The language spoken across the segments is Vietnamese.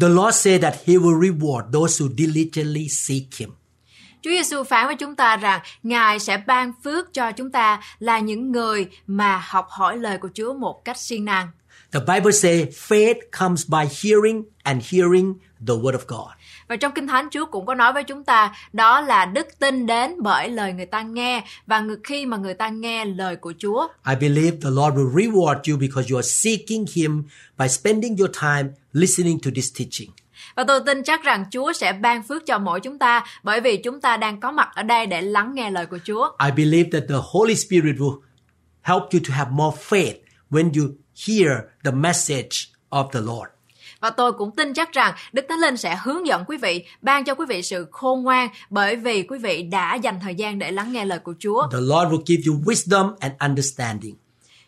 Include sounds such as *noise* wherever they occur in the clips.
The Lord said that He will reward those who diligently seek Him. Chúa Giêsu phán với chúng ta rằng Ngài sẽ ban phước cho chúng ta là những người mà học hỏi lời của Chúa một cách siêng năng. The Bible says faith comes by hearing and hearing the Word of God. Và trong Kinh Thánh Chúa cũng có nói với chúng ta đó là đức tin đến bởi lời người ta nghe và khi mà người ta nghe lời của Chúa. I believe the Lord will reward you because you are seeking Him by spending your time listening to this teaching. Và tôi tin chắc rằng Chúa sẽ ban phước cho mỗi chúng ta bởi vì chúng ta đang có mặt ở đây để lắng nghe lời của Chúa. I believe that the Holy Spirit will help you to have more faith when you hear the message of the Lord. Và tôi cũng tin chắc rằng Đức Thánh Linh sẽ hướng dẫn quý vị, ban cho quý vị sự khôn ngoan bởi vì quý vị đã dành thời gian để lắng nghe lời của Chúa. The Lord will give you wisdom and understanding.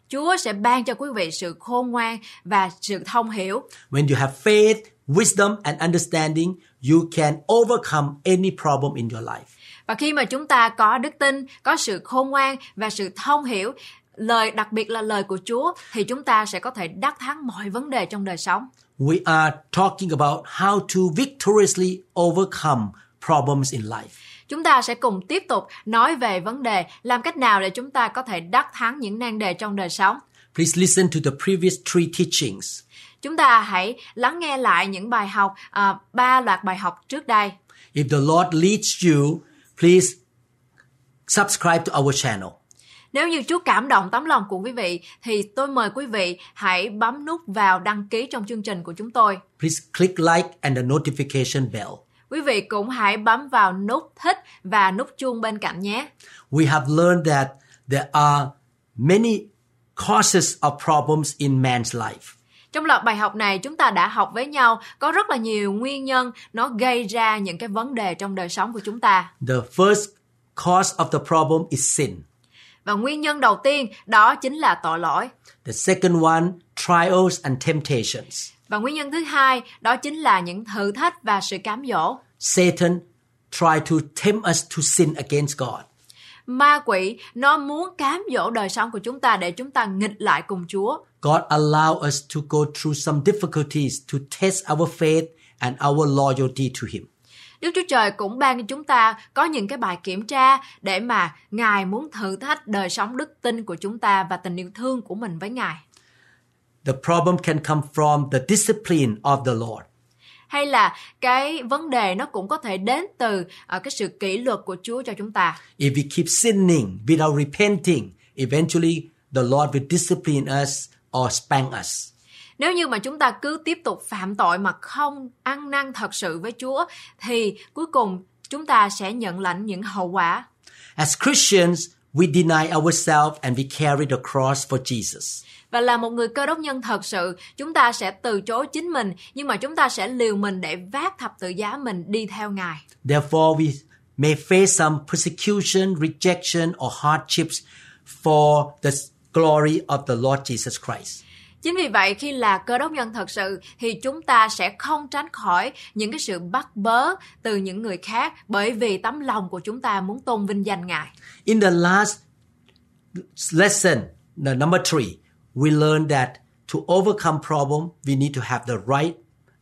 Chúa sẽ ban cho quý vị sự khôn ngoan và sự thông hiểu. When you have faith, wisdom, and understanding, you can overcome any problem in your life. Và khi mà chúng ta có đức tin, có sự khôn ngoan và sự thông hiểu, lời đặc biệt là lời của Chúa thì chúng ta sẽ có thể đắc thắng mọi vấn đề trong đời sống. We are talking about how to victoriously overcome problems in life. Chúng ta sẽ cùng tiếp tục nói về vấn đề làm cách nào để chúng ta có thể đắc thắng những nan đề trong đời sống. Please listen to the previous three teachings. Chúng ta hãy lắng nghe lại những bài học à, ba loạt bài học trước đây. If the Lord leads you, please subscribe to our channel. Nếu như Chúa cảm động tấm lòng của quý vị thì tôi mời quý vị hãy bấm nút vào đăng ký trong chương trình của chúng tôi. Please click like and the notification bell. Quý vị cũng hãy bấm vào nút thích và nút chuông bên cạnh nhé. We have learned that there are many causes of problems in man's life. Trong loạt bài học này chúng ta đã học với nhau có rất là nhiều nguyên nhân nó gây ra những cái vấn đề trong đời sống của chúng ta. The first cause of the problem is sin. Và nguyên nhân đầu tiên đó chính là tội lỗi. The second one, trials and temptations. Và nguyên nhân thứ hai đó chính là những thử thách và sự cám dỗ. Satan try to tempt us to sin against God. Ma quỷ nó muốn cám dỗ đời sống của chúng ta để chúng ta nghịch lại cùng Chúa. God allow us to go through some difficulties to test our faith and our loyalty to Him. Đức Chúa Trời cũng ban cho chúng ta có những cái bài kiểm tra để mà Ngài muốn thử thách đời sống đức tin của chúng ta và tình yêu thương của mình với Ngài. The problem can come from the discipline of the Lord. Hay là cái vấn đề nó cũng có thể đến từ uh, cái sự kỷ luật của Chúa cho chúng ta. If we keep sinning without repenting, eventually the Lord will discipline us or spank us. Nếu như mà chúng ta cứ tiếp tục phạm tội mà không ăn năn thật sự với Chúa thì cuối cùng chúng ta sẽ nhận lãnh những hậu quả. As Christians, we deny ourselves and we carry the cross for Jesus. Và là một người cơ đốc nhân thật sự, chúng ta sẽ từ chối chính mình, nhưng mà chúng ta sẽ liều mình để vác thập tự giá mình đi theo Ngài. Therefore, we may face some persecution, rejection, or hardships for the glory of the Lord Jesus Christ. Chính vì vậy khi là cơ đốc nhân thật sự thì chúng ta sẽ không tránh khỏi những cái sự bắt bớ từ những người khác bởi vì tấm lòng của chúng ta muốn tôn vinh danh Ngài. In the last lesson, the number three, we learned that to overcome problem, we need to have the right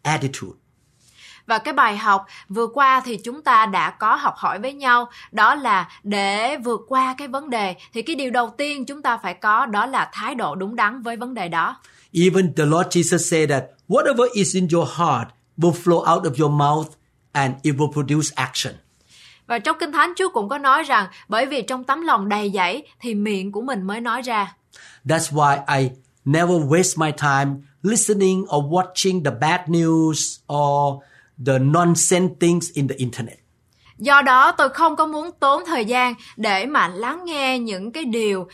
attitude. Và cái bài học vừa qua thì chúng ta đã có học hỏi với nhau đó là để vượt qua cái vấn đề thì cái điều đầu tiên chúng ta phải có đó là thái độ đúng đắn với vấn đề đó. Even the Lord Jesus said that whatever is in your heart will flow out of your mouth and it will produce action. Và trong Kinh Thánh Chúa cũng có nói rằng bởi vì trong tấm lòng đầy dẫy thì miệng của mình mới nói ra. That's why I never waste my time listening or watching the bad news or the nonsense things in the internet. Do đó tôi không có muốn tốn thời gian để mà lắng nghe những cái điều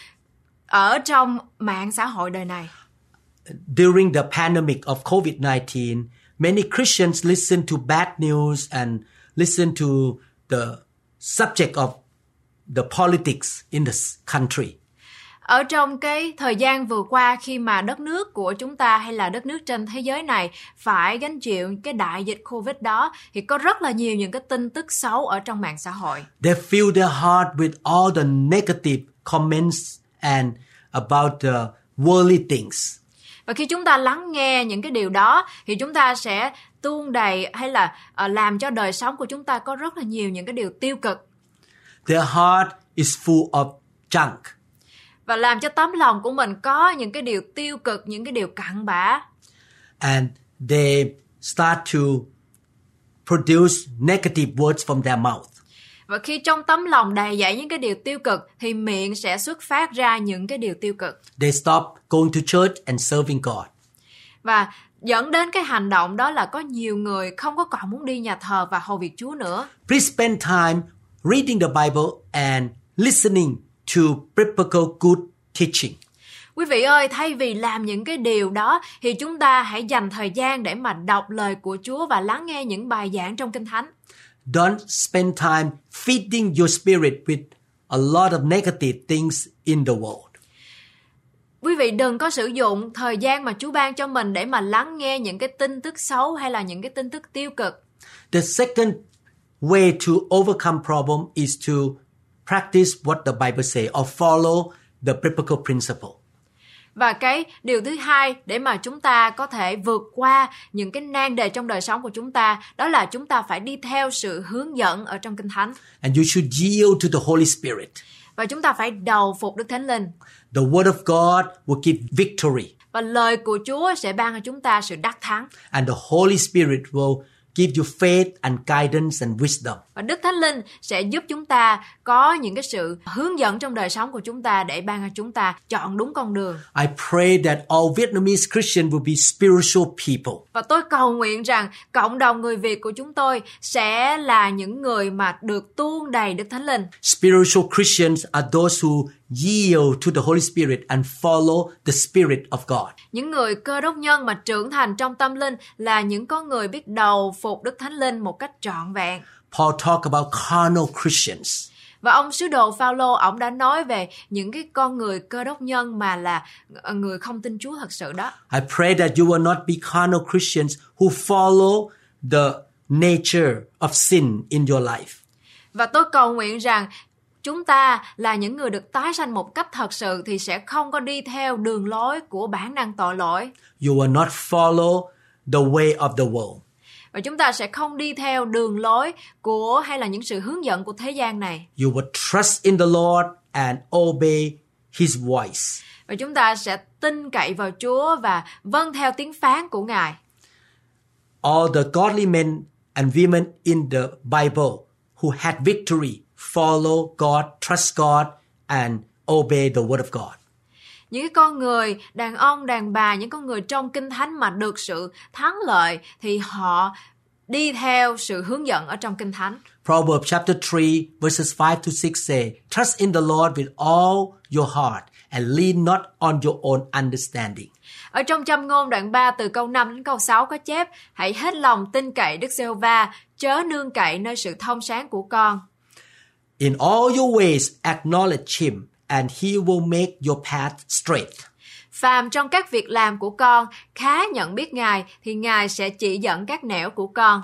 ở trong mạng xã hội đời này. During the pandemic of COVID 19, many Christians listen to bad news and listen to the subject of the politics in the s- country. Ở trong cái thời gian vừa qua khi mà đất nước của chúng ta hay là đất nước trên thế giới này phải gánh chịu cái đại dịch Covid đó thì có rất là nhiều những cái tin tức xấu ở trong mạng xã hội. They fill their heart with all the negative comments and about the worldly things. Và khi chúng ta lắng nghe những cái điều đó thì chúng ta sẽ tuôn đầy hay là ờ, làm cho đời sống của chúng ta có rất là nhiều những cái điều tiêu cực Their heart is full of junk. Và làm cho tấm lòng của mình có những cái điều tiêu cực, những cái điều cặn bã and they start to produce negative words from their mouth. Và khi trong tấm lòng đầy dẫy những cái điều tiêu cực thì miệng sẽ xuất phát ra những cái điều tiêu cực They stop going to church and serving God. và dẫn đến cái hành động đó là có nhiều người không có còn muốn đi nhà thờ và hầu việc Chúa nữa. Please spend time reading the Bible and listening to biblical good teaching. Quý vị ơi, thay vì làm những cái điều đó thì chúng ta hãy dành thời gian để mà đọc lời của Chúa và lắng nghe những bài giảng trong Kinh Thánh. Don't spend time feeding your spirit with a lot of negative things in the world. Quý vị đừng có sử dụng thời gian mà Chúa ban cho mình để mà lắng nghe những cái tin tức xấu hay là những cái tin tức tiêu cực. The second way to overcome problem is to practice what the Bible say or follow the biblical principle. Và cái điều thứ hai để mà chúng ta có thể vượt qua những cái nan đề trong đời sống của chúng ta đó là chúng ta phải đi theo sự hướng dẫn ở trong Kinh Thánh And you should yield to the Holy Spirit. và chúng ta phải đầu phục Đức Thánh Linh The Word of God will give victory, và lời của Chúa sẽ ban cho chúng ta sự đắc thắng and the Holy Spirit will give you faith and guidance and wisdom. và Đức Thánh Linh sẽ giúp chúng ta có những cái sự hướng dẫn trong đời sống của chúng ta để ban cho chúng ta chọn đúng con đường I pray that all Vietnamese Christians will be spiritual people. Và tôi cầu nguyện rằng cộng đồng người Việt của chúng tôi sẽ là những người mà được tuôn đầy Đức Thánh Linh. Spiritual Christians are those who yield to the Holy Spirit and follow the Spirit of God. Những người cơ đốc nhân mà trưởng thành trong tâm linh là những con người biết đầu phục Đức Thánh Linh một cách trọn vẹn. Paul talked about carnal Christians. Và ông sứ đồ Phaolô ông đã nói về những cái con người cơ đốc nhân mà là người không tin Chúa thật sự đó. I pray that you will not be carnal Christians who follow the nature of sin in your life. Và tôi cầu nguyện rằng chúng ta là những người được tái sanh một cách thật sự thì sẽ không có đi theo đường lối của bản năng tội lỗi. You will not follow the way of the world. và chúng ta sẽ không đi theo đường lối của hay là những sự hướng dẫn của thế gian này You will trust in the Lord and obey His voice. và chúng ta sẽ tin cậy vào Chúa và vâng theo tiếng phán của Ngài All the godly men and women in the Bible who had victory follow God, trust God, and obey the Word of God. những cái con người đàn ông đàn bà những con người trong kinh thánh mà được sự thắng lợi thì họ đi theo sự hướng dẫn ở trong kinh thánh Proverbs chapter 3, verses 5 to 6 say, Trust in the Lord with all your heart and lean not on your own understanding. Ở trong châm ngôn đoạn 3 từ câu 5 đến câu 6 có chép Hãy hết lòng tin cậy Đức Giê-hô-va, chớ nương cậy nơi sự thông sáng của con. In all your ways, acknowledge Him, and He will make your path straight. Phàm trong các việc làm của con khá nhận biết Ngài thì Ngài sẽ chỉ dẫn các nẻo của con.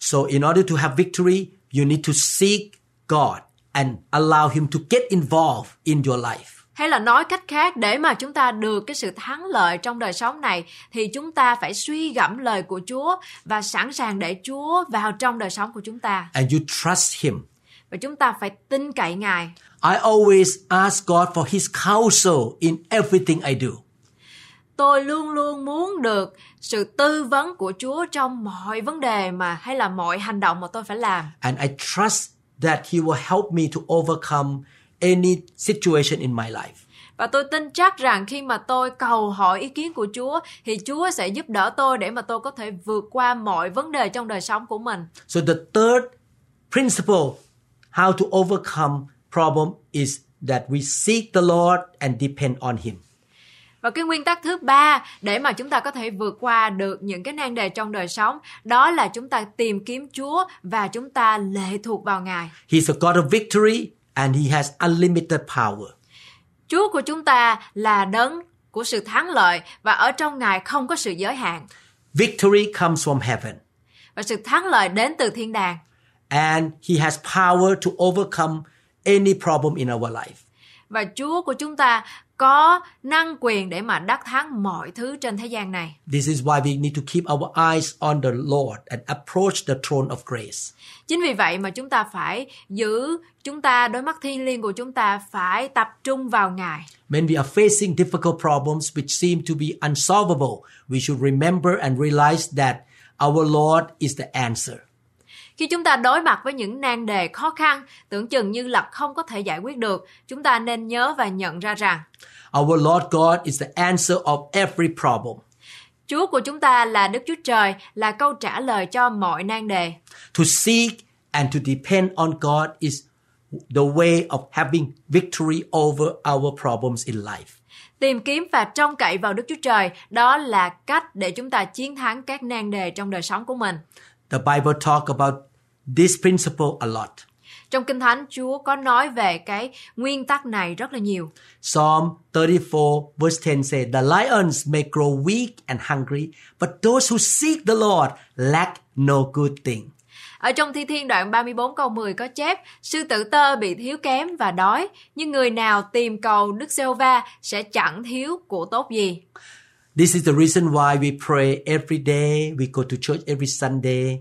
So, in order to have victory, you need to seek God and allow Him to get involved in your life. Hay là nói cách khác để mà chúng ta được cái sự thắng lợi trong đời sống này thì chúng ta phải suy gẫm lời của Chúa và sẵn sàng để Chúa vào trong đời sống của chúng ta. And you trust Him. Và chúng ta phải tin cậy Ngài. I always ask God for His counsel in everything I do. Tôi luôn luôn muốn được sự tư vấn của Chúa trong mọi vấn đề mà hay là mọi hành động mà tôi phải làm. And I trust that He will help me to overcome any situation in my life. Và tôi tin chắc rằng khi mà tôi cầu hỏi ý kiến của Chúa thì Chúa sẽ giúp đỡ tôi để mà tôi có thể vượt qua mọi vấn đề trong đời sống của mình. So the third principle how to overcome problem is that we seek the Lord and depend on Him. Và cái nguyên tắc thứ ba để mà chúng ta có thể vượt qua được những cái nan đề trong đời sống đó là chúng ta tìm kiếm Chúa và chúng ta lệ thuộc vào Ngài. He's a God of victory and he has unlimited power. Chúa của chúng ta là đấng của sự thắng lợi và ở trong Ngài không có sự giới hạn. Victory comes from heaven Và sự thắng lợi đến từ thiên đàng. And he has power to overcome any problem in our life. Và Chúa của chúng ta có năng quyền để mà đắc thắng mọi thứ trên thế gian này. This is why we need to keep our eyes on the Lord and approach the throne of grace. Chính vì vậy mà chúng ta phải giữ chúng ta đôi mắt thiên liêng của chúng ta phải tập trung vào Ngài. When we are facing difficult problems which seem to be unsolvable, we should remember and realize that our Lord is the answer. Khi chúng ta đối mặt với những nan đề khó khăn, tưởng chừng như là không có thể giải quyết được, chúng ta nên nhớ và nhận ra rằng Our Lord God is the answer of every problem. Chúa của chúng ta là Đức Chúa Trời, là câu trả lời cho mọi nan đề. To seek and to depend on God is the way of having victory over our problems in life. Tìm kiếm và trông cậy vào Đức Chúa Trời, đó là cách để chúng ta chiến thắng các nan đề trong đời sống của mình. The Bible talk about this principle a lot. Trong Kinh Thánh, Chúa có nói về cái nguyên tắc này rất là nhiều. Psalm 34 verse 10 say, The lions may grow weak and hungry, but those who seek the Lord lack no good thing. Ở trong Thi Thiên đoạn 34 câu 10 có chép, sư tử tơ bị thiếu kém và đói, nhưng người nào tìm cầu Đức giê va sẽ chẳng thiếu của tốt gì. This is the reason why we pray every day, we go to church every Sunday,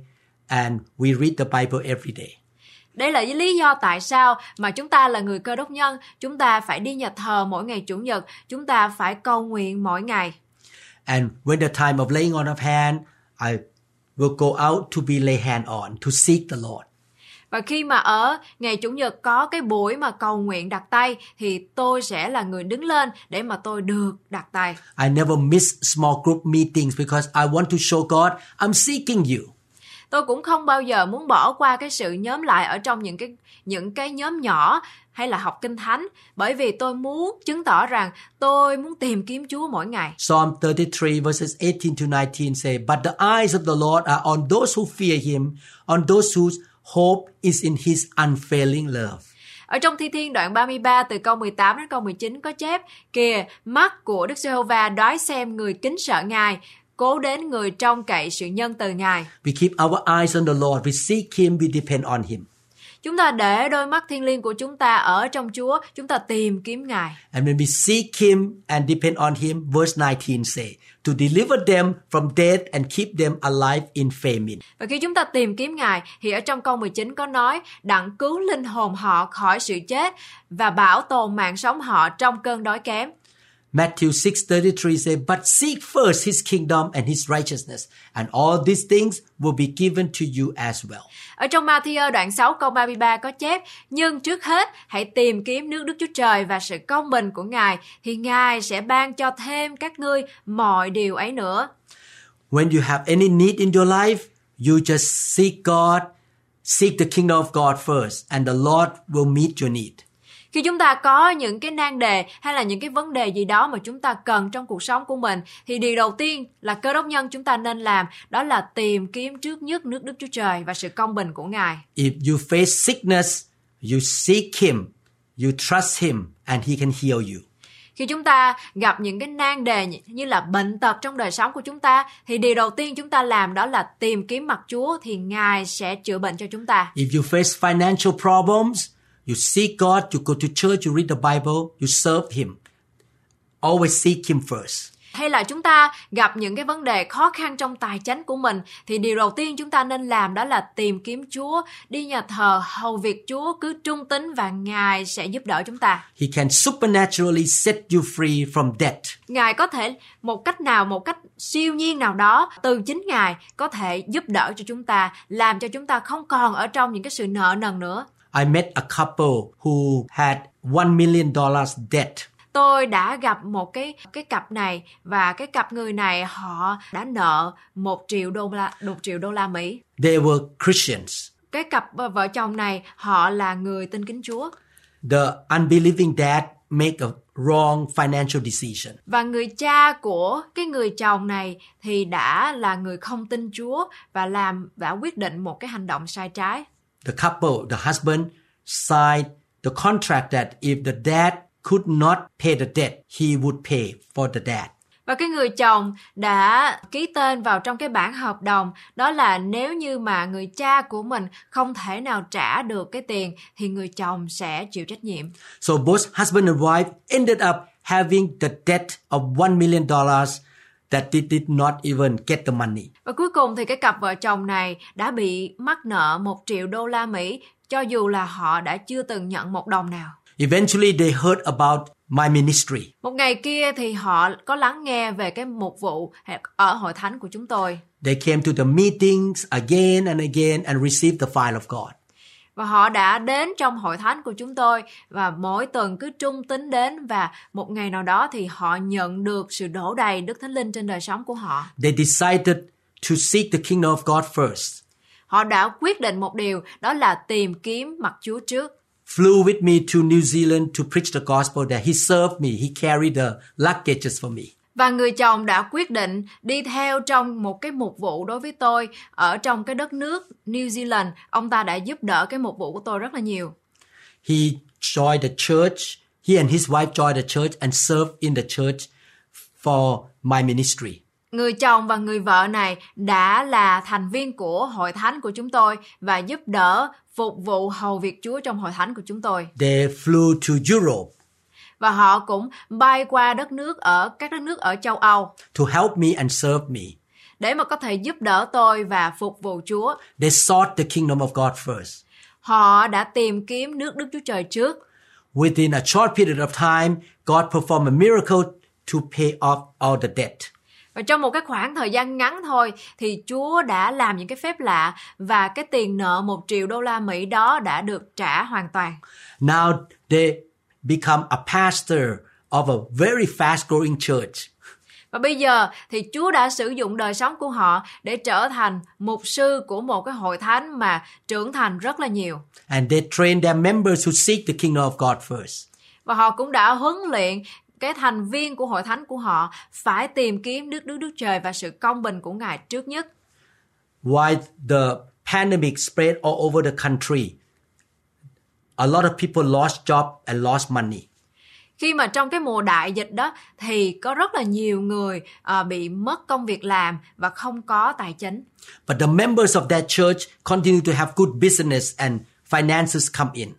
and we read the Bible every day. Đây là lý do tại sao mà chúng ta là người cơ đốc nhân, chúng ta phải đi nhà thờ mỗi ngày Chủ nhật, chúng ta phải cầu nguyện mỗi ngày. And when the time of laying on of hand, I will go out to be lay hand on to seek the Lord. Và khi mà ở ngày Chủ nhật có cái buổi mà cầu nguyện đặt tay thì tôi sẽ là người đứng lên để mà tôi được đặt tay. I never miss small group meetings because I want to show God I'm seeking you. Tôi cũng không bao giờ muốn bỏ qua cái sự nhóm lại ở trong những cái những cái nhóm nhỏ hay là học kinh thánh bởi vì tôi muốn chứng tỏ rằng tôi muốn tìm kiếm Chúa mỗi ngày. Psalm 33 verses 18 to 19 say, But the eyes of the Lord are on those who fear him, on those whose hope is in his unfailing love. Ở trong Thi Thiên đoạn 33 từ câu 18 đến câu 19 có chép Kìa, mắt của Đức Giê-hô-va đoái xem người kính sợ Ngài, cố đến người trông cậy sự nhân từ Ngài. We keep our eyes on the Lord, we seek him, we depend on him. Chúng ta để đôi mắt thiên liêng của chúng ta ở trong Chúa, chúng ta tìm kiếm Ngài. And when we seek him and depend on him, verse 19 say, to deliver them from death and keep them alive in famine. Và khi chúng ta tìm kiếm Ngài, thì ở trong câu 19 có nói, đặng cứu linh hồn họ khỏi sự chết và bảo tồn mạng sống họ trong cơn đói kém. Matthew 6:33 say, "But seek first his kingdom and his righteousness, and all these things will be given to you as well." Ở trong Matthew đoạn 6 câu 33 có chép Nhưng trước hết hãy tìm kiếm nước Đức Chúa Trời và sự công bình của Ngài thì Ngài sẽ ban cho thêm các ngươi mọi điều ấy nữa. When you have any need in your life, you just seek God, seek the kingdom of God first, and the Lord will meet your need. Khi chúng ta có những cái nan đề hay là những cái vấn đề gì đó mà chúng ta cần trong cuộc sống của mình thì điều đầu tiên là cơ đốc nhân chúng ta nên làm đó là tìm kiếm trước nhất nước Đức Chúa Trời và sự công bình của Ngài. If you face sickness, you seek him, you trust him, and he can heal you. Khi chúng ta gặp những cái nan đề như là bệnh tật trong đời sống của chúng ta thì điều đầu tiên chúng ta làm đó là tìm kiếm mặt Chúa thì Ngài sẽ chữa bệnh cho chúng ta. If you face financial problems, you seek God, you go to church, you read the Bible, you serve him. Always seek him first. Hay là chúng ta gặp những cái vấn đề khó khăn trong tài chính của mình thì điều đầu tiên chúng ta nên làm đó là tìm kiếm Chúa, đi nhà thờ, hầu việc Chúa cứ trung tín và Ngài sẽ giúp đỡ chúng ta. He can supernaturally set you free from debt. Ngài có thể một cách nào, một cách siêu nhiên nào đó từ chính Ngài có thể giúp đỡ cho chúng ta, làm cho chúng ta không còn ở trong những cái sự nợ nần nữa. I met a couple who had one million dollars debt. Tôi đã gặp một cái cái cặp này và cái cặp người này họ đã nợ một triệu đô la một triệu đô la Mỹ. They were Christians. Cái cặp vợ chồng này họ là người tin kính Chúa. The unbelieving dad make a wrong financial decision. Và người cha của cái người chồng này thì đã là người không tin Chúa và làm đã quyết định một cái hành động sai trái. The couple, the husband, signed the contract that if the dad could not pay the debt, he would pay for the dad. Và cái người chồng đã ký tên vào trong cái bản hợp đồng đó là nếu như mà người cha của mình không thể nào trả được cái tiền thì người chồng sẽ chịu trách nhiệm. So both husband and wife ended up having the debt of one million dollars that they did not even get the money. Và cuối cùng thì cái cặp vợ chồng này đã bị mắc nợ một triệu đô la Mỹ cho dù là họ đã chưa từng nhận một đồng nào. Eventually, they heard about my ministry. Một ngày kia thì họ có lắng nghe về cái mục vụ ở hội thánh của chúng tôi. They came to the meetings again and again and received the file of God. Và họ đã đến trong hội thánh của chúng tôi và mỗi tuần cứ trung tín đến và một ngày nào đó thì họ nhận được sự đổ đầy Đức Thánh Linh trên đời sống của họ. They decided to seek the kingdom of God first. Họ đã quyết định một điều đó là tìm kiếm mặt Chúa trước. Flew with me to New Zealand to preach the gospel there. He served me. He carried the luggages for me. Và người chồng đã quyết định đi theo trong một cái mục vụ đối với tôi ở trong cái đất nước New Zealand. Ông ta đã giúp đỡ cái mục vụ của tôi rất là nhiều. He joined the church. He and his wife joined the church and served in the church for my ministry. Người chồng và người vợ này đã là thành viên của hội thánh của chúng tôi và giúp đỡ phục vụ hầu việc Chúa trong hội thánh của chúng tôi. They flew to Europe Và họ cũng bay qua đất nước ở các đất nước ở châu Âu to help me and serve me. để mà có thể giúp đỡ tôi và phục vụ Chúa. They sought the kingdom of God first. Họ đã tìm kiếm nước Đức Chúa Trời trước Within a short period of time, God performed a miracle to pay off all the debt. Và trong một cái khoảng thời gian ngắn thôi thì Chúa đã làm những cái phép lạ và cái tiền nợ một triệu đô la Mỹ đó đã được trả hoàn toàn. Now they become a pastor of a very fast growing church. Và bây giờ thì Chúa đã sử dụng đời sống của họ để trở thành mục sư của một cái hội thánh mà trưởng thành rất là nhiều. And they train their members to seek the kingdom of God first. Và họ cũng đã huấn luyện cái thành viên của hội thánh của họ phải tìm kiếm Đức Đức Đức Trời và sự công bình của Ngài trước nhất. While the pandemic spread all over the country, a lot of people lost job and lost money. Khi mà trong cái mùa đại dịch đó thì có rất là nhiều người à, bị mất công việc làm và không có tài chính. But the members of that church continue to have good business and finances come in.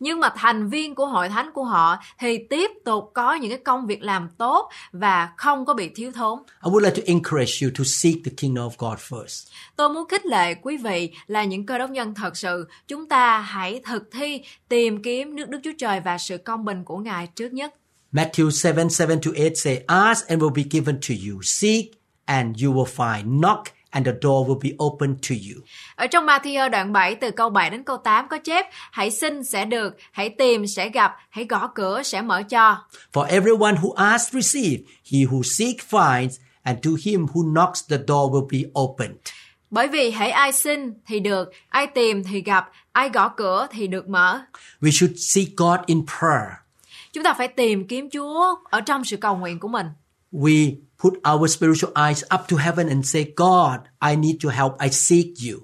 Nhưng mà thành viên của hội thánh của họ thì tiếp tục có những cái công việc làm tốt và không có bị thiếu thốn. I would like to encourage you to seek the kingdom of God first. Tôi muốn khích lệ quý vị là những cơ đốc nhân thật sự, chúng ta hãy thực thi tìm kiếm nước Đức Chúa Trời và sự công bình của Ngài trước nhất. Matthew 7 7 to 8 say, Ask and will be given to you. Seek and you will find. Knock and the door will be open to you. Ở trong Matthew đoạn 7 từ câu 7 đến câu 8 có chép Hãy xin sẽ được, hãy tìm sẽ gặp, hãy gõ cửa sẽ mở cho. For everyone who asks, receive. He who seeks, finds. And to him who knocks, the door will be opened. Bởi vì hãy ai xin thì được, ai tìm thì gặp, ai gõ cửa thì được mở. We should seek God in prayer. Chúng ta phải tìm kiếm Chúa ở trong sự cầu nguyện của mình. We put our spiritual eyes up to heaven and say, God, I need your help. I seek you.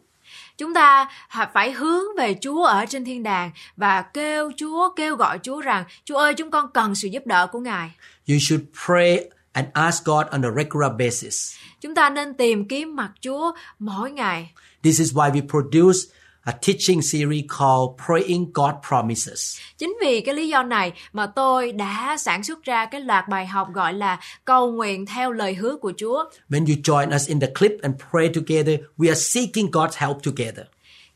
Chúng ta phải hướng về Chúa ở trên thiên đàng và kêu Chúa, kêu gọi Chúa rằng Chúa ơi chúng con cần sự giúp đỡ của Ngài. You should pray and ask God on a regular basis. Chúng ta nên tìm kiếm mặt Chúa mỗi ngày. This is why we produce a teaching series called Praying God Promises. Chính vì cái lý do này mà tôi đã sản xuất ra cái loạt bài học gọi là cầu nguyện theo lời hứa của Chúa. When you join us in the clip and pray together, we are seeking God's help together.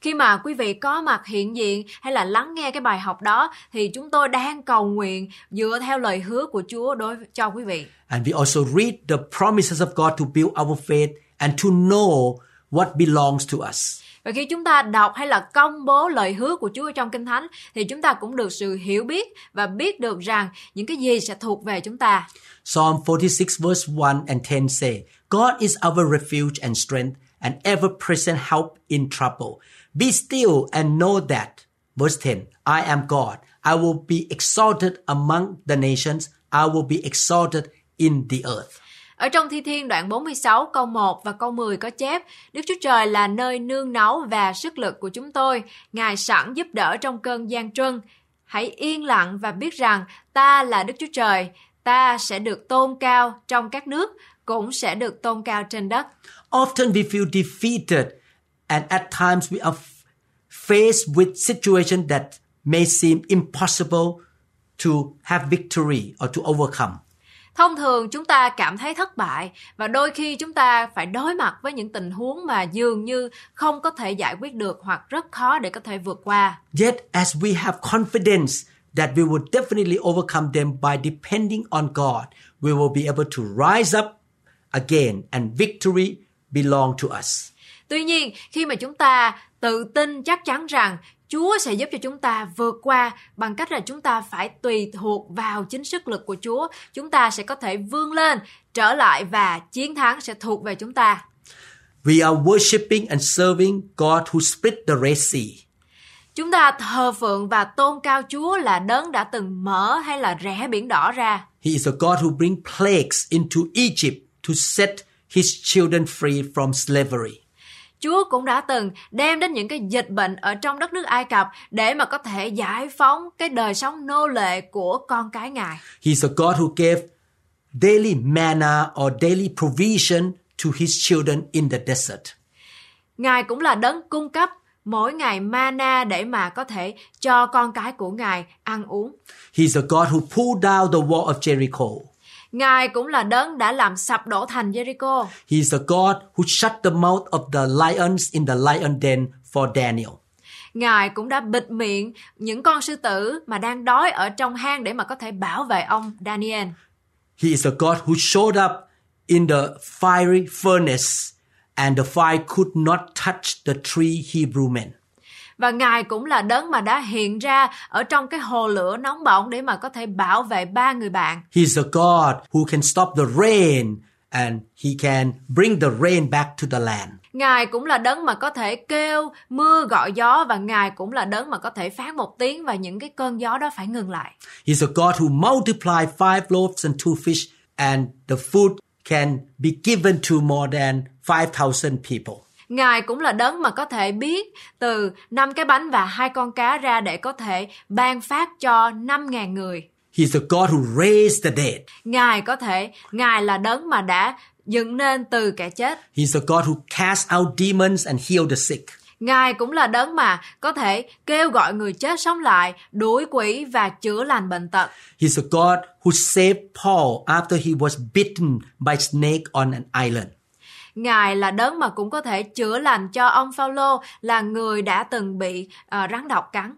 Khi mà quý vị có mặt hiện diện hay là lắng nghe cái bài học đó thì chúng tôi đang cầu nguyện dựa theo lời hứa của Chúa đối cho quý vị. And we also read the promises of God to build our faith and to know what belongs to us. Và khi chúng ta đọc hay là công bố lời hứa của Chúa trong Kinh Thánh thì chúng ta cũng được sự hiểu biết và biết được rằng những cái gì sẽ thuộc về chúng ta. Psalm 46 verse 1 and 10 say, God is our refuge and strength, an ever-present help in trouble. Be still and know that. Verse 10, I am God. I will be exalted among the nations. I will be exalted in the earth. Ở trong Thi Thiên đoạn 46 câu 1 và câu 10 có chép Đức Chúa Trời là nơi nương náu và sức lực của chúng tôi. Ngài sẵn giúp đỡ trong cơn gian truân. Hãy yên lặng và biết rằng ta là Đức Chúa Trời. Ta sẽ được tôn cao trong các nước, cũng sẽ được tôn cao trên đất. Often we feel defeated, and at times we are faced with situation that may seem impossible to have victory or to overcome. Thông thường chúng ta cảm thấy thất bại và đôi khi chúng ta phải đối mặt với những tình huống mà dường như không có thể giải quyết được hoặc rất khó để có thể vượt qua. Yet, as we have confidence that we will definitely overcome them by depending on God, we will be able to rise up again, and victory belong to us. Tuy nhiên, khi mà chúng ta tự tin chắc chắn rằng Chúa sẽ giúp cho chúng ta vượt qua bằng cách là chúng ta phải tùy thuộc vào chính sức lực của Chúa. Chúng ta sẽ có thể vươn lên, trở lại và chiến thắng sẽ thuộc về chúng ta. We are worshiping and serving God who split the Red Sea. Chúng ta thờ phượng và tôn cao Chúa là đấng đã từng mở hay là rẽ biển đỏ ra. He is a God who brings plagues into Egypt to set his children free from slavery. Chúa cũng đã từng đem đến những cái dịch bệnh ở trong đất nước Ai Cập để mà có thể giải phóng cái đời sống nô lệ của con cái Ngài. He is a God who gave daily manna or daily provision to his children in the desert. Ngài cũng là đấng cung cấp mỗi ngày mana để mà có thể cho con cái của Ngài ăn uống. He is a God who pulled down the wall of Jericho. Ngài cũng là đấng đã làm sập đổ thành Jericho. He is a God who shut the mouth of the lions in the lion den for Daniel. Ngài cũng đã bịt miệng những con sư tử mà đang đói ở trong hang để mà có thể bảo vệ ông Daniel. He is a God who showed up in the fiery furnace and the fire could not touch the three Hebrew men. Và Ngài cũng là đấng mà đã hiện ra ở trong cái hồ lửa nóng bỏng để mà có thể bảo vệ ba người bạn. He is a God who can stop the rain and he can bring the rain back to the land. Ngài cũng là đấng mà có thể kêu mưa gọi gió và Ngài cũng là đấng mà có thể phát một tiếng và những cái cơn gió đó phải ngừng lại. He is a God who multiplied five loaves and two fish and the food can be given to more than 5,000 people. Ngài cũng là đấng mà có thể biết từ năm cái bánh và hai con cá ra để có thể ban phát cho 5.000 người. He is a God who raised the dead. Ngài có thể, Ngài là đấng mà đã dựng nên từ kẻ chết. He is a God who casts out demons and heal the sick. Ngài cũng là đấng mà có thể kêu gọi người chết sống lại, đuổi quỷ và chữa lành bệnh tật. He is a God who saved Paul after he was bitten by snake on an island. Ngài là đấng mà cũng có thể chữa lành cho ông Phaolô là người đã từng bị ờ, rắn độc cắn.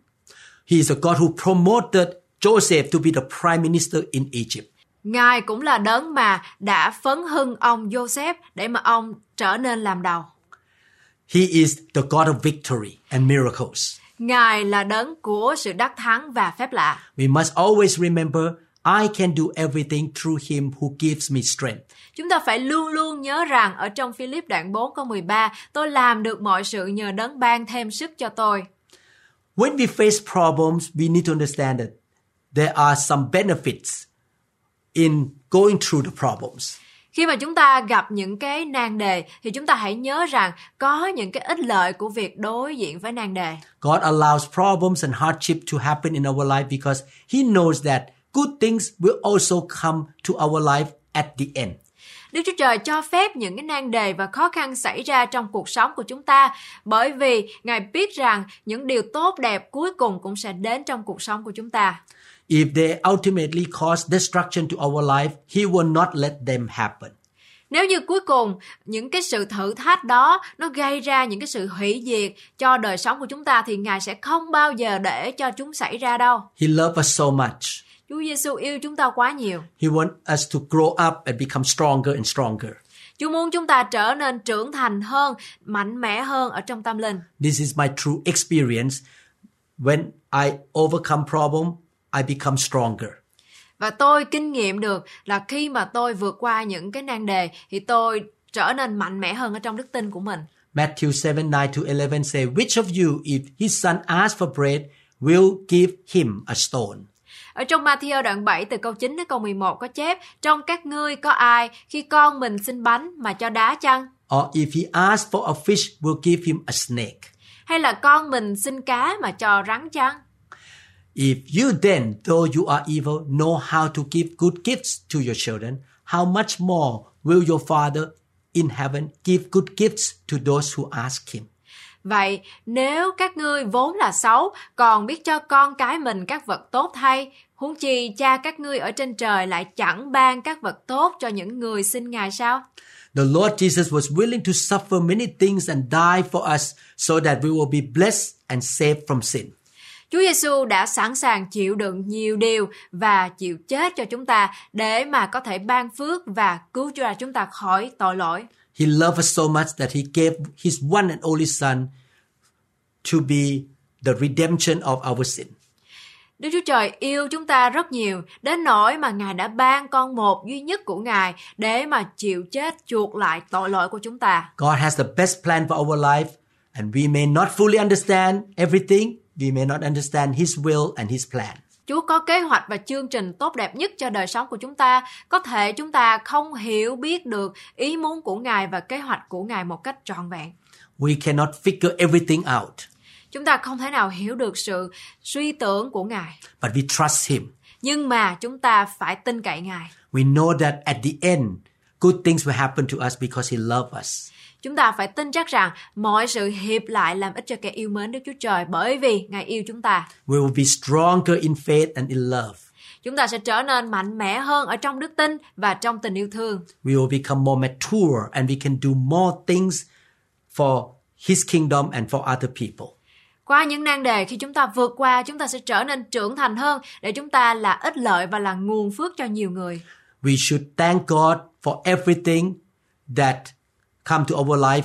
He is a God who promoted Joseph to be the prime minister in Egypt. Ngài cũng là đấng mà đã phấn hưng ông Joseph để mà ông trở nên làm đầu. He is the God of victory and miracles. Ngài là đấng của sự đắc thắng và phép lạ. We must always remember I can do everything through him who gives me strength. Chúng ta phải luôn luôn nhớ rằng ở trong Philip đoạn 4 câu 13, tôi làm được mọi sự nhờ đấng ban thêm sức cho tôi. When we face problems, we need to understand that there are some benefits in going through the problems. Khi mà chúng ta gặp những cái nan đề thì chúng ta hãy nhớ rằng có những cái ích lợi của việc đối diện với nan đề. God allows problems and hardship to happen in our life because He knows that good things will also come to our life at the end. Đức Chúa Trời cho phép những cái nan đề và khó khăn xảy ra trong cuộc sống của chúng ta bởi vì Ngài biết rằng những điều tốt đẹp cuối cùng cũng sẽ đến trong cuộc sống của chúng ta. If they ultimately cause destruction to our life, He will not let them happen. Nếu như cuối cùng những cái sự thử thách đó nó gây ra những cái sự hủy diệt cho đời sống của chúng ta thì Ngài sẽ không bao giờ để cho chúng xảy ra đâu. He loves us so much. Chúa Giêsu yêu chúng ta quá nhiều. He wants us to grow up and become stronger and stronger. Chúa muốn chúng ta trở nên trưởng thành hơn, mạnh mẽ hơn ở trong tâm linh. This is my true experience. When I overcome problem, I become stronger. Và tôi kinh nghiệm được là khi mà tôi vượt qua những cái nan đề thì tôi trở nên mạnh mẽ hơn ở trong đức tin của mình. Matthew 7 9 to 11 say, Which of you, if his son asks for bread, will give him a stone? Ở trong Matthew đoạn 7 từ câu 9 đến câu 11 có chép Trong các ngươi có ai khi con mình xin bánh mà cho đá chăng? Or if he asks for a fish, we'll give him a snake. Hay là con mình xin cá mà cho rắn chăng? If you then, though you are evil, know how to give good gifts to your children, how much more will your Father in heaven give good gifts to those who ask him? Vậy nếu các ngươi vốn là xấu, còn biết cho con cái mình các vật tốt thay, huống chi cha các ngươi ở trên trời lại chẳng ban các vật tốt cho những người xin Ngài sao? The Lord Jesus was willing to suffer many things and die for us so that we will be blessed and saved from sin. Chúa Giêsu đã sẵn sàng chịu đựng nhiều điều và chịu chết cho chúng ta để mà có thể ban phước và cứu cho chúng ta khỏi tội lỗi. He loved us so much that he gave his one and only son to be the redemption of our sin. Đức Chúa Trời yêu chúng ta rất nhiều đến nỗi mà Ngài đã ban con một duy nhất của Ngài để mà chịu chết chuộc lại tội lỗi của chúng ta. God has the best plan for our life and we may not fully understand everything. We may not understand his will and his plan. Chúa có kế hoạch và chương trình tốt đẹp nhất cho đời sống của chúng ta. Có thể chúng ta không hiểu biết được ý muốn của Ngài và kế hoạch của Ngài một cách trọn vẹn. We cannot figure everything out, Chúng ta không thể nào hiểu được sự suy tưởng của Ngài. but we trust him. Nhưng mà chúng ta phải tin cậy Ngài. We know that at the end, good things will happen to us because he loved us. Chúng ta phải tin chắc rằng mọi sự hiệp lại làm ích cho kẻ yêu mến Đức Chúa Trời bởi vì Ngài yêu chúng ta. We will be stronger in faith and in love. Chúng ta sẽ trở nên mạnh mẽ hơn ở trong đức tin và trong tình yêu thương. We will become more mature and we can do more things for his kingdom and for other people. Qua những nan đề khi chúng ta vượt qua, chúng ta sẽ trở nên trưởng thành hơn để chúng ta là ích lợi và là nguồn phước cho nhiều người. We should thank God for everything that come to our life,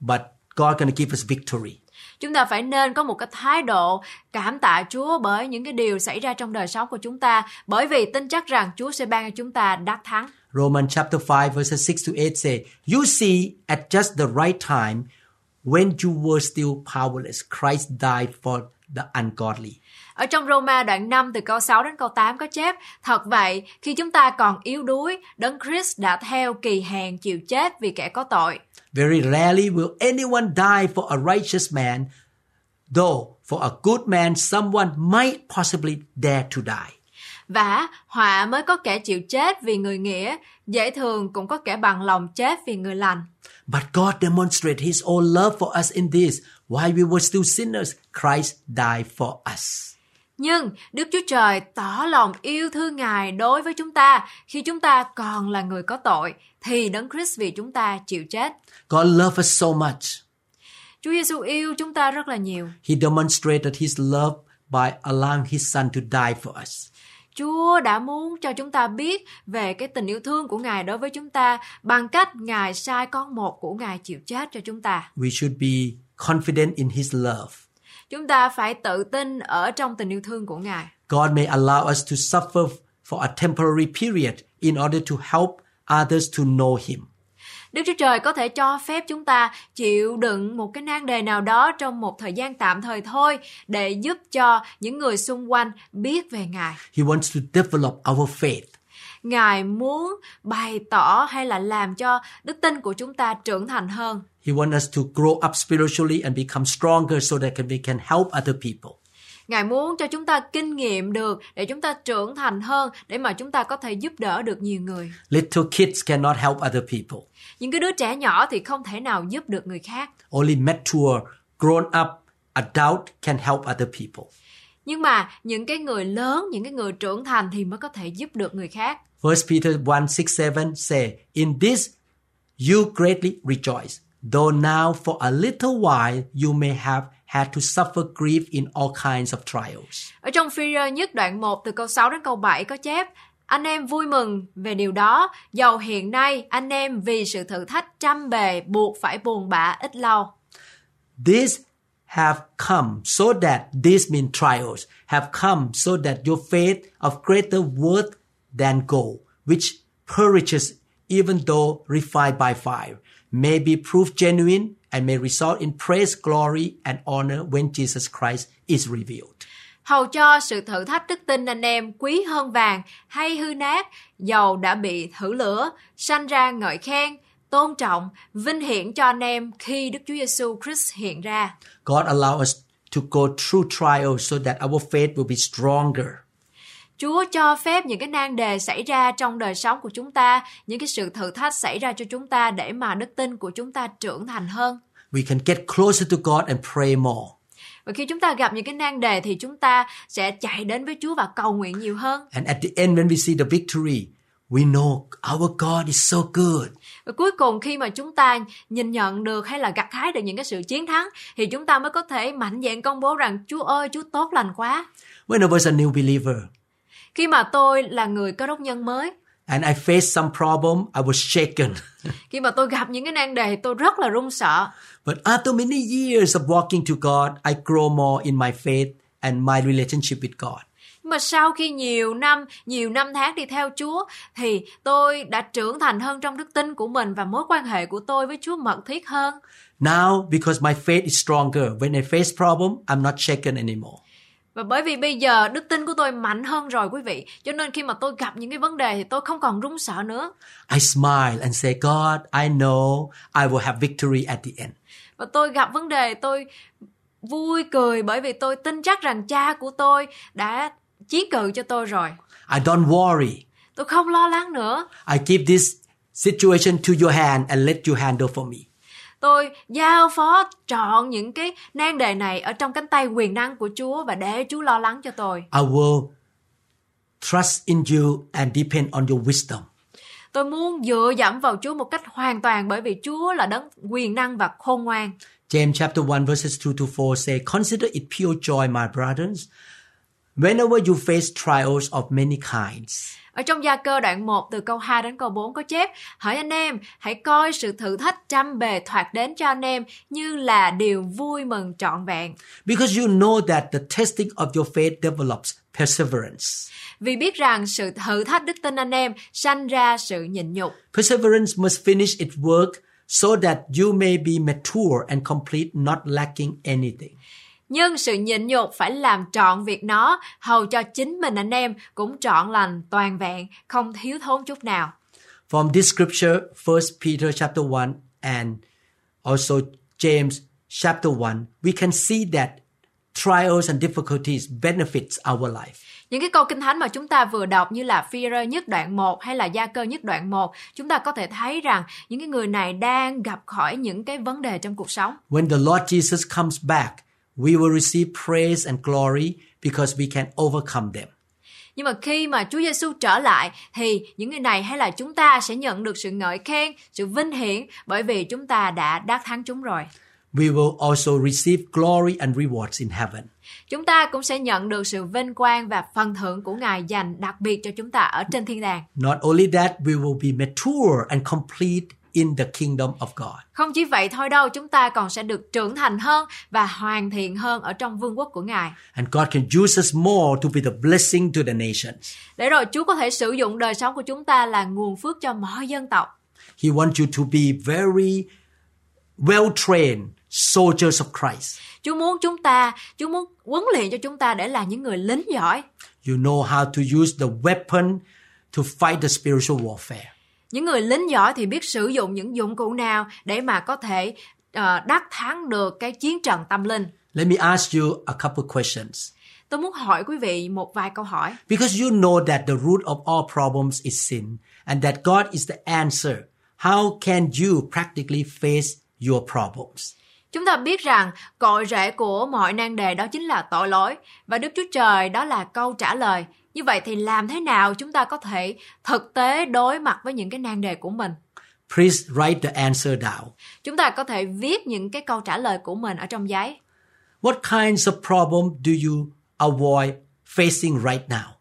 but God gonna give us victory. Chúng ta phải nên có một cái thái độ cảm tạ Chúa bởi những cái điều xảy ra trong đời sống của chúng ta, bởi vì tin chắc rằng Chúa sẽ ban cho chúng ta đắc thắng. Romans chapter 5 verses 6 to 8 say, You see, at just the right time, when you were still powerless, Christ died for the ungodly. Ở trong Roma đoạn 5 từ câu 6 đến câu 8 có chép, thật vậy, khi chúng ta còn yếu đuối, Đấng Christ đã theo kỳ hèn chịu chết vì kẻ có tội. Very rarely will anyone die for a righteous man, though for a good man, someone might possibly dare to die. Và họa mới có kẻ chịu chết vì người nghĩa, dễ thường cũng có kẻ bằng lòng chết vì người lành. But God demonstrated His own love for us in this. While we were still sinners, Christ died for us. Nhưng Đức Chúa Trời tỏ lòng yêu thương Ngài đối với chúng ta khi chúng ta còn là người có tội, thì Đấng Christ vì chúng ta chịu chết. God loved us so much. Chúa Giêsu yêu chúng ta rất là nhiều. He demonstrated His love by allowing His Son to die for us. Chúa đã muốn cho chúng ta biết về cái tình yêu thương của Ngài đối với chúng ta bằng cách Ngài sai con một của Ngài chịu chết cho chúng ta. We should be confident in His love. Chúng ta phải tự tin ở trong tình yêu thương của Ngài. God may allow us to suffer for a temporary period in order to help others to know Him. Đức Chúa Trời có thể cho phép chúng ta chịu đựng một cái nan đề nào đó trong một thời gian tạm thời thôi để giúp cho những người xung quanh biết về Ngài. He wants to develop our faith. Ngài muốn bày tỏ hay là làm cho đức tin của chúng ta trưởng thành hơn. He wants us to grow up spiritually and become stronger so that we can help other people. Ngài muốn cho chúng ta kinh nghiệm được để chúng ta trưởng thành hơn để mà chúng ta có thể giúp đỡ được nhiều người. Little kids cannot help other people. Những cái đứa trẻ nhỏ thì không thể nào giúp được người khác. Only mature, grown up adult can help other people. Nhưng mà những cái người lớn, những cái người trưởng thành thì mới có thể giúp được người khác. 1 Peter 1 6 7 say, In this you greatly rejoice, though now for a little while you may have had to suffer grief in all kinds of trials. Ở trong phi nhất đoạn 1 từ câu 6 đến câu 7 có chép anh em vui mừng về điều đó, dầu hiện nay anh em vì sự thử thách trăm bề buộc phải buồn bã ít lâu. These have come so that these mean trials have come so that your faith of greater worth than gold, which perishes even though refined by fire, may be proved genuine and may result in praise, glory, and honor when Jesus Christ is revealed. hầu cho sự thử thách đức tin anh em quý hơn vàng hay hư nát, dầu đã bị thử lửa, sanh ra ngợi khen, tôn trọng, vinh hiển cho anh em khi Đức Chúa Giêsu Christ hiện ra. God allow us to go through trials so that our faith will be stronger. Chúa cho phép những cái nan đề xảy ra trong đời sống của chúng ta, những cái sự thử thách xảy ra cho chúng ta để mà đức tin của chúng ta trưởng thành hơn. We can get closer to God and pray more. Và khi chúng ta gặp những cái nan đề thì chúng ta sẽ chạy đến với Chúa và cầu nguyện nhiều hơn. And at the end, when we see the victory, we know our God is so good. Và cuối cùng khi mà chúng ta nhìn nhận được hay là gặt hái được những cái sự chiến thắng thì chúng ta mới có thể mạnh dạn công bố rằng Chúa ơi, Chúa tốt lành quá. When I was a new believer Khi mà tôi là người có đốc nhân mới, and I faced some problem, I was shaken. *laughs* khi mà tôi gặp những cái nan đề tôi rất là run sợ. but after many years of walking to God, I grow more in my faith and my relationship with God. Mà sau khi nhiều năm, nhiều năm tháng đi theo Chúa thì tôi đã trưởng thành hơn trong đức tin của mình và mối quan hệ của tôi với Chúa mật thiết hơn. Now, because my faith is stronger, when I face problem, I'm not shaken anymore. Và bởi vì bây giờ đức tin của tôi mạnh hơn rồi quý vị, cho nên khi mà tôi gặp những cái vấn đề thì tôi không còn run sợ nữa. I smile and say, God, I know I will have victory at the end. Và tôi gặp vấn đề tôi vui cười bởi vì tôi tin chắc rằng cha của tôi đã chiến cự cho tôi rồi. I don't worry. Tôi không lo lắng nữa. I give this situation to your hand and let you handle for me. Tôi giao phó trọn những cái nan đề này ở trong cánh tay quyền năng của Chúa và để Chúa lo lắng cho tôi. I will trust in you and depend on your wisdom. Tôi muốn dựa dẫm vào Chúa một cách hoàn toàn bởi vì Chúa là đấng quyền năng và khôn ngoan. James chapter 1 verses 2 to 4 say, Consider it pure joy, my brothers, whenever you face trials of many kinds. Ở trong gia cơ đoạn 1 từ câu 2 đến câu 4 có chép Hỡi anh em, hãy coi sự thử thách trăm bề thoạt đến cho anh em như là điều vui mừng trọn vẹn. Because you know that the testing of your faith develops perseverance. Vì biết rằng sự thử thách đức tin anh em sanh ra sự nhịn nhục. Perseverance must finish its work so that you may be mature and complete, not lacking anything. Nhưng sự nhịn nhục phải làm trọn việc nó, hầu cho chính mình anh em cũng trọn lành, toàn vẹn, không thiếu thốn chút nào. From this scripture, 1 Peter chapter 1 and also James chapter 1, we can see that trials and difficulties benefits our life. Những cái câu kinh thánh mà chúng ta vừa đọc như là phi rơ nhất đoạn 1 hay là gia cơ nhất đoạn 1, chúng ta có thể thấy rằng những cái người này đang gặp khỏi những cái vấn đề trong cuộc sống. When the Lord Jesus comes back, we will receive praise and glory because we can overcome them. Nhưng mà khi mà Chúa Giêsu trở lại thì những người này hay là chúng ta sẽ nhận được sự ngợi khen, sự vinh hiển bởi vì chúng ta đã đắc thắng chúng rồi. We will also receive glory and rewards in heaven. Chúng ta cũng sẽ nhận được sự vinh quang và phần thưởng của Ngài dành đặc biệt cho chúng ta ở trên thiên đàng. Not only that, we will be mature and complete in the kingdom of God. Không chỉ vậy thôi đâu, chúng ta còn sẽ được trưởng thành hơn và hoàn thiện hơn ở trong vương quốc của Ngài. And God can use us more to be the blessing to the nations. Để rồi Chúa có thể sử dụng đời sống của chúng ta là nguồn phước cho mọi dân tộc. He wants you to be very well trained soldiers of Christ. Chúa muốn chúng ta, Chúa muốn huấn luyện cho chúng ta để là những người lính giỏi. You know how to use the weapon to fight the spiritual warfare. Những người lính giỏi thì biết sử dụng những dụng cụ nào để mà có thể ờ, đắc thắng được cái chiến trận tâm linh. Let me ask you a couple questions. Tôi muốn hỏi quý vị một vài câu hỏi. Because you know that the root of all problems is sin and that God is the answer. How can you practically face your problems? Chúng ta biết rằng cội rễ của mọi nan đề đó chính là tội lỗi và Đức Chúa Trời đó là câu trả lời. Như vậy thì làm thế nào chúng ta có thể thực tế đối mặt với những cái nan đề của mình? Please write the answer down. Chúng ta có thể viết những cái câu trả lời của mình ở trong giấy. What kinds of problem do you avoid facing right now?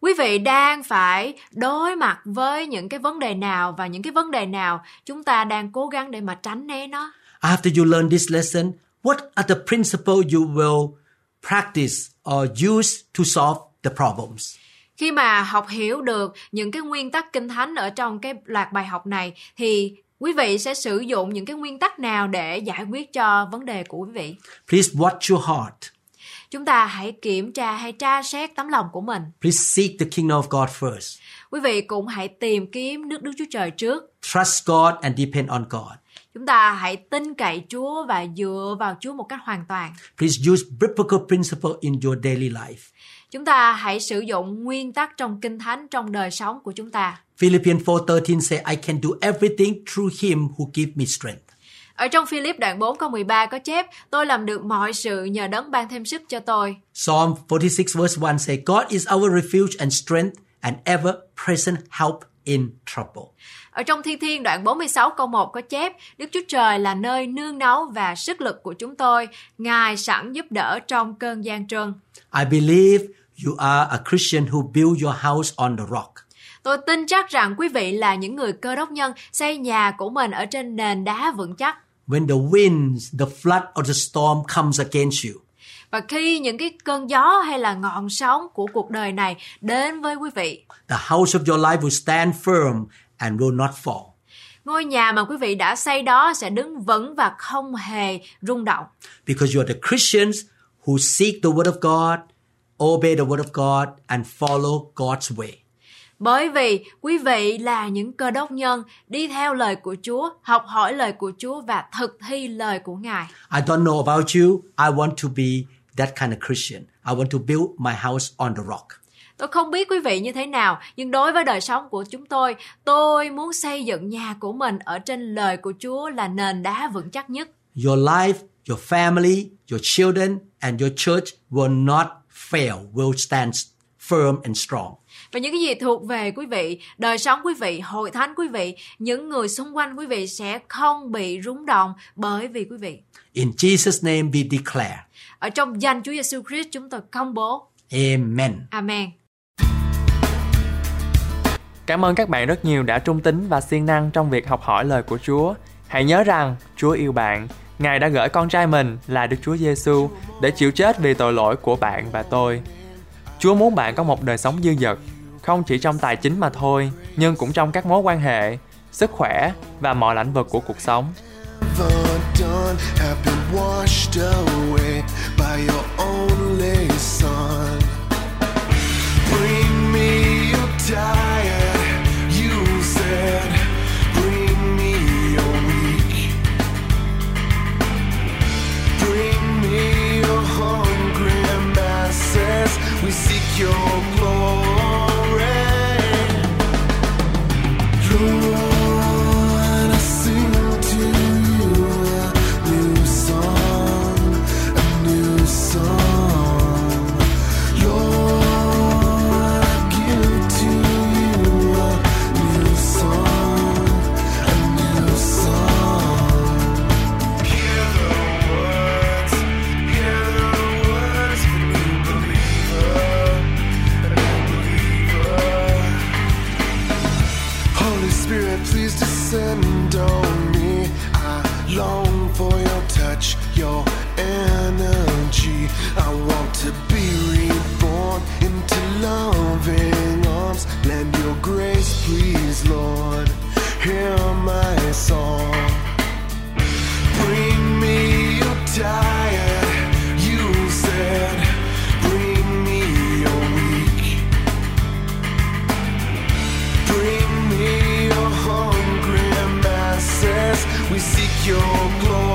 Quý vị đang phải đối mặt với những cái vấn đề nào và những cái vấn đề nào chúng ta đang cố gắng để mà tránh né nó. After you learn this lesson, what are the principles you will practice or use to solve the problems? Khi mà học hiểu được những cái nguyên tắc kinh thánh ở trong cái loạt bài học này thì quý vị sẽ sử dụng những cái nguyên tắc nào để giải quyết cho vấn đề của quý vị? Please watch your heart. chúng ta hãy kiểm tra hay tra xét tấm lòng của mình. Please seek the kingdom of God first. Quý vị cũng hãy tìm kiếm nước Đức Chúa Trời trước. Trust God and depend on God. Chúng ta hãy tin cậy Chúa và dựa vào Chúa một cách hoàn toàn. Please use biblical principle in your daily life. Chúng ta hãy sử dụng nguyên tắc trong kinh thánh trong đời sống của chúng ta. Philippians 4:13 say I can do everything through him who gives me strength. Ở trong Philip đoạn 4 câu 13 có chép, tôi làm được mọi sự nhờ đấng ban thêm sức cho tôi. Psalm 46 verse 1 say God is our refuge and strength and ever present help in trouble. Ở trong Thi Thiên đoạn 46 câu 1 có chép, Đức Chúa Trời là nơi nương náu và sức lực của chúng tôi, Ngài sẵn giúp đỡ trong cơn gian trơn. I believe you are a Christian who build your house on the rock. Tôi tin chắc rằng quý vị là những người cơ đốc nhân xây nhà của mình ở trên nền đá vững chắc. When the winds, the flood or the storm comes against you, Và khi những cái cơn gió hay là ngọn sóng của cuộc đời này đến với quý vị, the house of your life will stand firm and will not fall. ngôi nhà mà quý vị đã xây đó sẽ đứng vững và không hề rung động. Because you are the Christians who seek the word of God, obey the word of God, and follow God's way. Bởi vì quý vị là những cơ đốc nhân đi theo lời của Chúa, học hỏi lời của Chúa và thực thi lời của Ngài. I don't know about you. I want to be that kind of Christian. I want to build my house on the rock. Tôi không biết quý vị như thế nào, nhưng đối với đời sống của chúng tôi, tôi muốn xây dựng nhà của mình ở trên lời của Chúa là nền đá vững chắc nhất. Your life, your family, your children, and your church will not fail, will stand firm and strong. Và những cái gì thuộc về quý vị, đời sống quý vị, hội thánh quý vị, những người xung quanh quý vị sẽ không bị rúng động bởi vì quý vị. In Jesus' name we declare. Ở trong danh Chúa Giêsu Christ chúng tôi công bố. Amen. Amen. Cảm ơn các bạn rất nhiều đã trung tín và siêng năng trong việc học hỏi lời của Chúa. Hãy nhớ rằng Chúa yêu bạn. Ngài đã gửi con trai mình là Đức Chúa Giêsu để chịu chết vì tội lỗi của bạn và tôi. Chúa muốn bạn có một đời sống dư dật, không chỉ trong tài chính mà thôi, nhưng cũng trong các mối quan hệ, sức khỏe và mọi lĩnh vực của cuộc sống. Bring me your tired, your glory. Lord, Spirit, please descend on me. I long for your touch, your energy. I want to be reborn into loving arms. Lend your grace, please, Lord. Hear my song. Bring me your time. your glory.